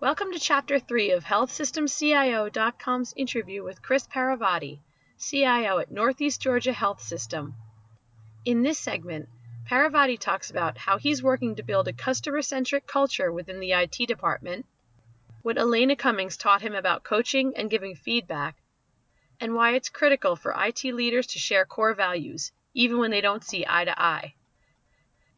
Welcome to Chapter 3 of HealthSystemCIO.com's interview with Chris Paravate, CIO at Northeast Georgia Health System. In this segment, Paravate talks about how he's working to build a customer centric culture within the IT department, what Elena Cummings taught him about coaching and giving feedback, and why it's critical for IT leaders to share core values, even when they don't see eye to eye.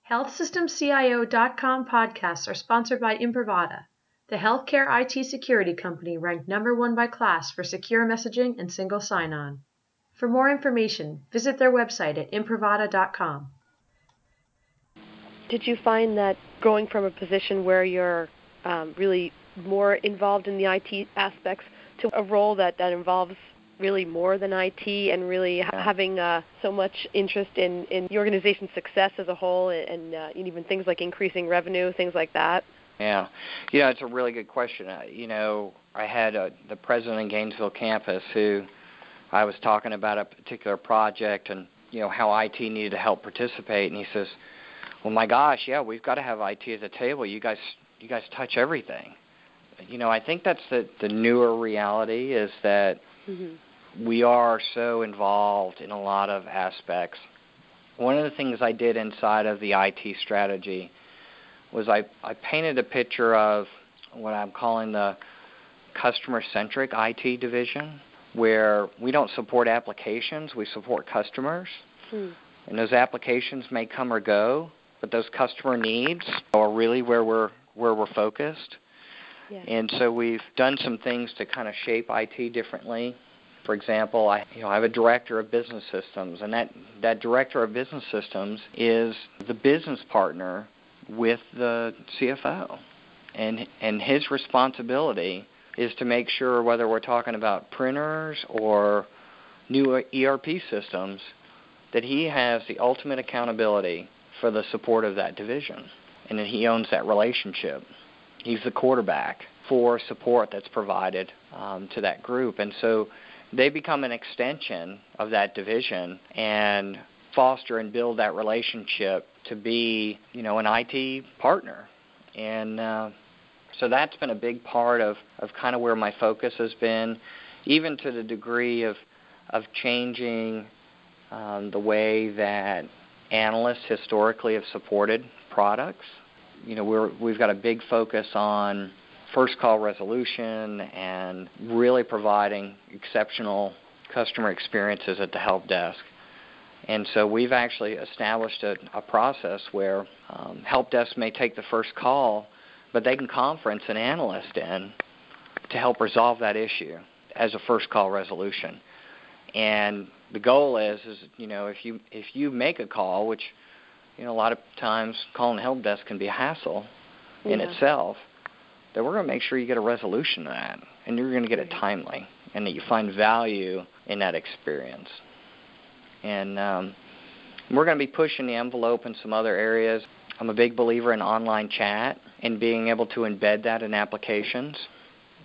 HealthSystemCIO.com podcasts are sponsored by Imprivata the healthcare IT security company ranked number one by KLAS for secure messaging and single sign-on. For more information, visit their website at imprivata.com. Did you find that going from a position where you're um, really more involved in the IT aspects to a role that, that involves really more than IT and really ha- having uh, so much interest in, in the organization's success as a whole and, and uh, even things like increasing revenue, things like that? Yeah, you know, it's a really good question. You know, I had uh, the president of Gainesville campus who I was talking about a particular project and you know how IT needed to help participate, and he says, "Well, my gosh, yeah, we've got to have IT at the table. You guys, you guys touch everything." You know, I think that's the the newer reality is that mm-hmm. we are so involved in a lot of aspects. One of the things I did inside of the IT strategy was I, I painted a picture of what I'm calling the customer centric IT division, where we don't support applications, we support customers. Hmm. And those applications may come or go, but those customer needs are really where we're where we're focused. Yeah. And so we've done some things to kind of shape IT differently. For example, I you know I have a director of business systems, and that that director of business systems is the business partner with the CFO. And and his responsibility is to make sure whether we're talking about printers or new ERP systems that he has the ultimate accountability for the support of that division and that he owns that relationship. He's the quarterback for support that's provided um, to that group. And so they become an extension of that division and foster and build that relationship to be, you know, an IT partner. And uh, so that's been a big part of, of kind of where my focus has been, even to the degree of, of changing um, the way that analysts historically have supported products. You know, we're, we've got a big focus on first call resolution and really providing exceptional customer experiences at the help desk. And so we've actually established a, a process where um, help desk may take the first call, but they can conference an analyst in to help resolve that issue as a first call resolution. And the goal is, is you know, if you if you make a call, which you know a lot of times calling help desk can be a hassle yeah. in itself, then we're going to make sure you get a resolution to that, and you're going to get it timely, and that you find value in that experience and um, we're going to be pushing the envelope in some other areas. I'm a big believer in online chat and being able to embed that in applications.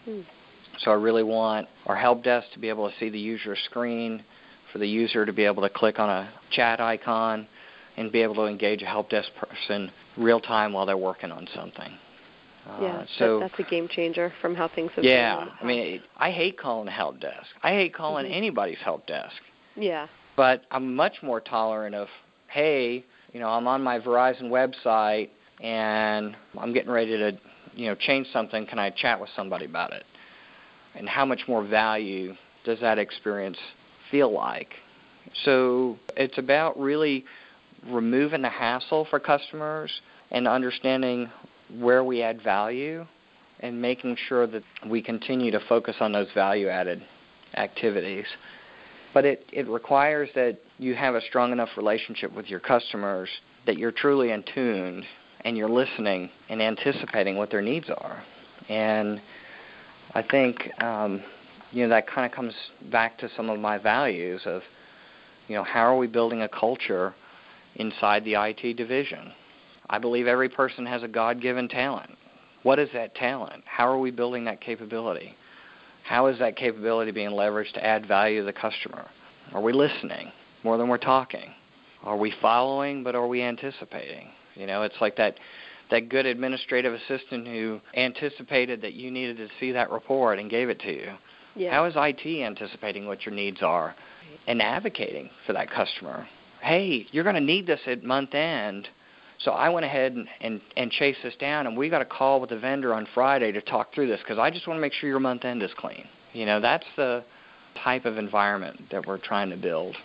Hmm. So I really want our help desk to be able to see the user screen, for the user to be able to click on a chat icon and be able to engage a help desk person real time while they're working on something. Uh, yeah, so that, that's a game changer from how things have yeah, been. Yeah, I mean, I hate calling a help desk. I hate calling mm-hmm. anybody's help desk. Yeah. But I'm much more tolerant of, hey, you know, I'm on my Verizon website and I'm getting ready to, you know, change something. Can I chat with somebody about it? And how much more value does that experience feel like? So it's about really removing the hassle for customers and understanding where we add value and making sure that we continue to focus on those value added activities but it, it requires that you have a strong enough relationship with your customers that you're truly in tune and you're listening and anticipating what their needs are. And I think um, you know that kind of comes back to some of my values of you know how are we building a culture inside the IT division. I believe every person has a God-given talent. What is that talent? How are we building that capability? How is that capability being leveraged to add value to the customer? Are we listening more than we're talking? Are we following, but are we anticipating? You know, it's like that that good administrative assistant who anticipated that you needed to see that report and gave it to you. Yeah. How is IT anticipating what your needs are and advocating for that customer? Hey, you're going to need this at month end. So I went ahead and, and, and chased this down, and we got a call with the vendor on Friday to talk through this because I just want to make sure your month end is clean. You know, that's the type of environment that we're trying to build.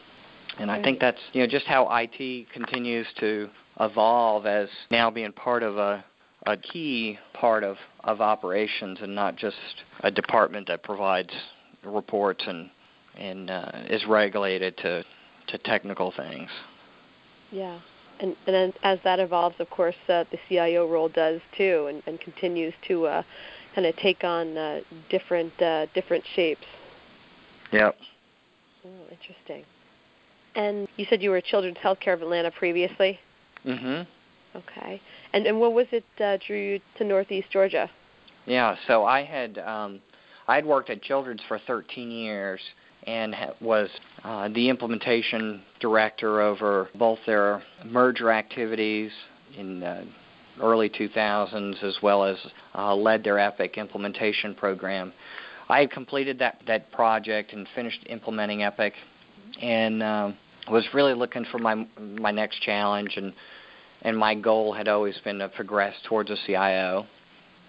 And I think that's you know just how IT continues to evolve as now being part of a a key part of, of operations and not just a department that provides reports and and uh, is regulated to to technical things. Yeah, and and then as that evolves, of course, uh, the CIO role does too, and, and continues to uh, kind of take on uh, different uh, different shapes. Yep. Oh, interesting. And you said you were at Children's Healthcare of Atlanta previously. Mm-hmm. Okay. And and what was it uh, drew you to Northeast Georgia? Yeah. So I had um, I had worked at Children's for 13 years and was uh, the implementation director over both their merger activities in uh, early 2000s as well as uh, led their Epic implementation program. I had completed that that project and finished implementing Epic, and um, was really looking for my my next challenge and and my goal had always been to progress towards a CIO.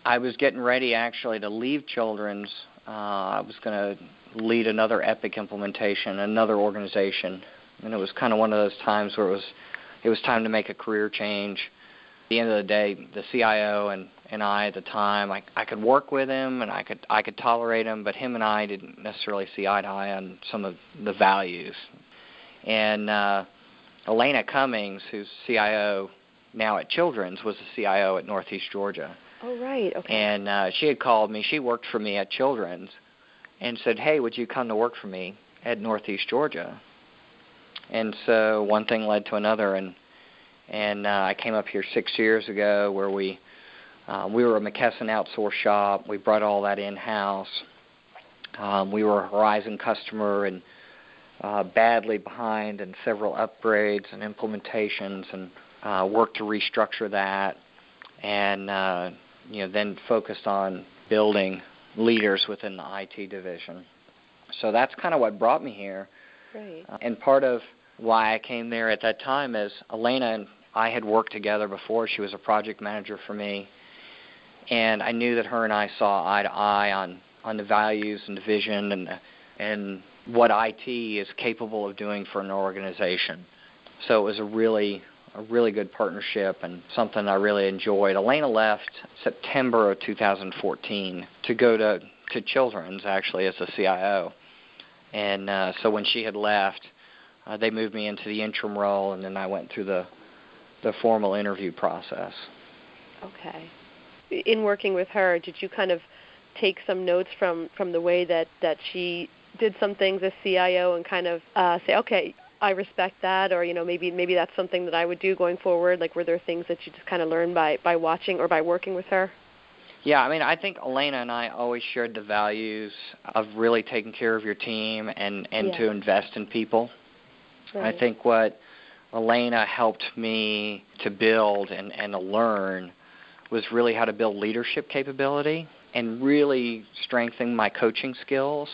I was getting ready actually to leave Children's. Uh, I was going to lead another Epic implementation, another organization, and it was kind of one of those times where it was it was time to make a career change. At the end of the day, the CIO and and I at the time, I I could work with him and I could I could tolerate him, but him and I didn't necessarily see eye to eye on some of the values. And uh, Elena Cummings, who's CIO now at Children's, was the CIO at Northeast Georgia. Oh right. Okay. And uh, she had called me. She worked for me at Children's, and said, "Hey, would you come to work for me at Northeast Georgia?" And so one thing led to another, and and uh, I came up here six years ago, where we uh, we were a McKesson outsource shop. We brought all that in house. Um, we were a Horizon customer and uh, badly behind in several upgrades and implementations, and uh, worked to restructure that, and uh, you know then focused on building leaders within the IT division. So that's kind of what brought me here. Great. Uh, and part of why I came there at that time is Elena and I had worked together before. She was a project manager for me, and I knew that her and I saw eye to eye on on the values and the vision and the, and what IT is capable of doing for an organization. So it was a really a really good partnership and something I really enjoyed. Elena left September of 2014 to go to to Children's actually as a CIO, and uh, so when she had left, uh, they moved me into the interim role, and then I went through the the formal interview process. Okay. In working with her, did you kind of take some notes from from the way that that she did some things as CIO and kind of uh, say, okay, I respect that, or you know, maybe maybe that's something that I would do going forward. Like, were there things that you just kind of learned by by watching or by working with her? Yeah, I mean, I think Elena and I always shared the values of really taking care of your team and and Yeah. to invest in people. Right. I think what Elena helped me to build and, and to learn was really how to build leadership capability and really strengthen my coaching skills.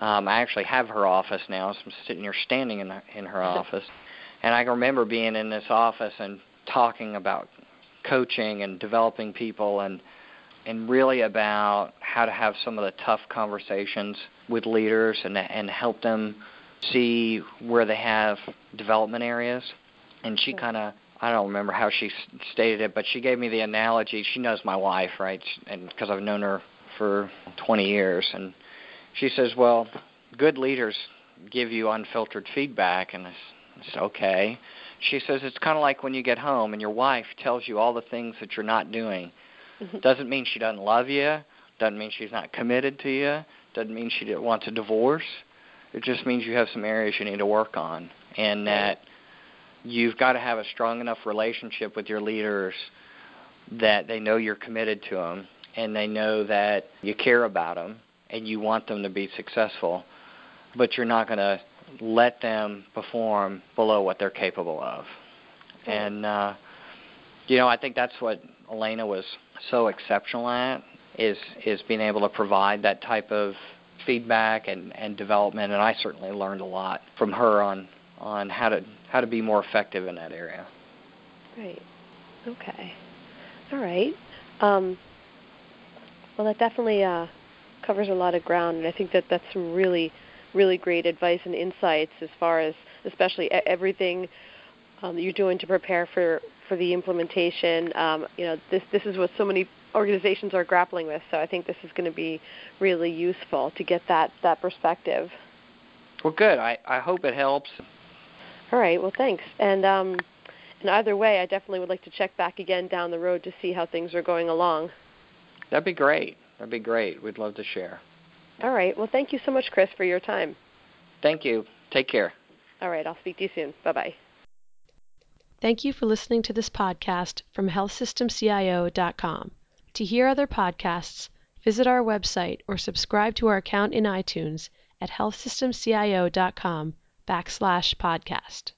Um, I actually have her office now, so I'm sitting here standing in, her- in her office. And I can remember being in this office and talking about coaching and developing people and and really about how to have some of the tough conversations with leaders and and help them see where they have development areas. And she kind of I don't remember how she stated it, but she gave me the analogy. She knows my wife, right? And because I've known her for 20 years, and she says, "Well, good leaders give you unfiltered feedback," and I s- I said, "Okay." She says it's kind of like when you get home and your wife tells you all the things that you're not doing. Mm-hmm. Doesn't mean she doesn't love you. Doesn't mean she's not committed to you. Doesn't mean she didn't want a divorce. It just means you have some areas you need to work on, and that you've got to have a strong enough relationship with your leaders that they know you're committed to them, and they know that you care about them, and you want them to be successful, but you're not going to let them perform below what they're capable of. And uh, You know, I think that's what Elena was so exceptional at is is being able to provide that type of feedback and, and development and I certainly learned a lot from her on on how to how to be more effective in that area. Right. Okay. All right. Um, well, that definitely uh, covers a lot of ground, and I think that that's some really, really great advice and insights as far as, especially everything um, that you're doing to prepare for for the implementation. Um, you know, this this is what so many organizations are grappling with. So I think this is going to be really useful to get that that perspective. Well, good. I I hope it helps. All right. Well, thanks. And um, in either way, I definitely would like to check back again down the road to see how things are going along. That'd be great. That'd be great. We'd love to share. All right. Well, thank you so much, Chris, for your time. Thank you. Take care. All right. I'll speak to you soon. Bye bye. Thank you for listening to this podcast from healthsystemcio.com. To hear other podcasts, visit our website or subscribe to our account in iTunes at healthsystemcio.com backslash podcast.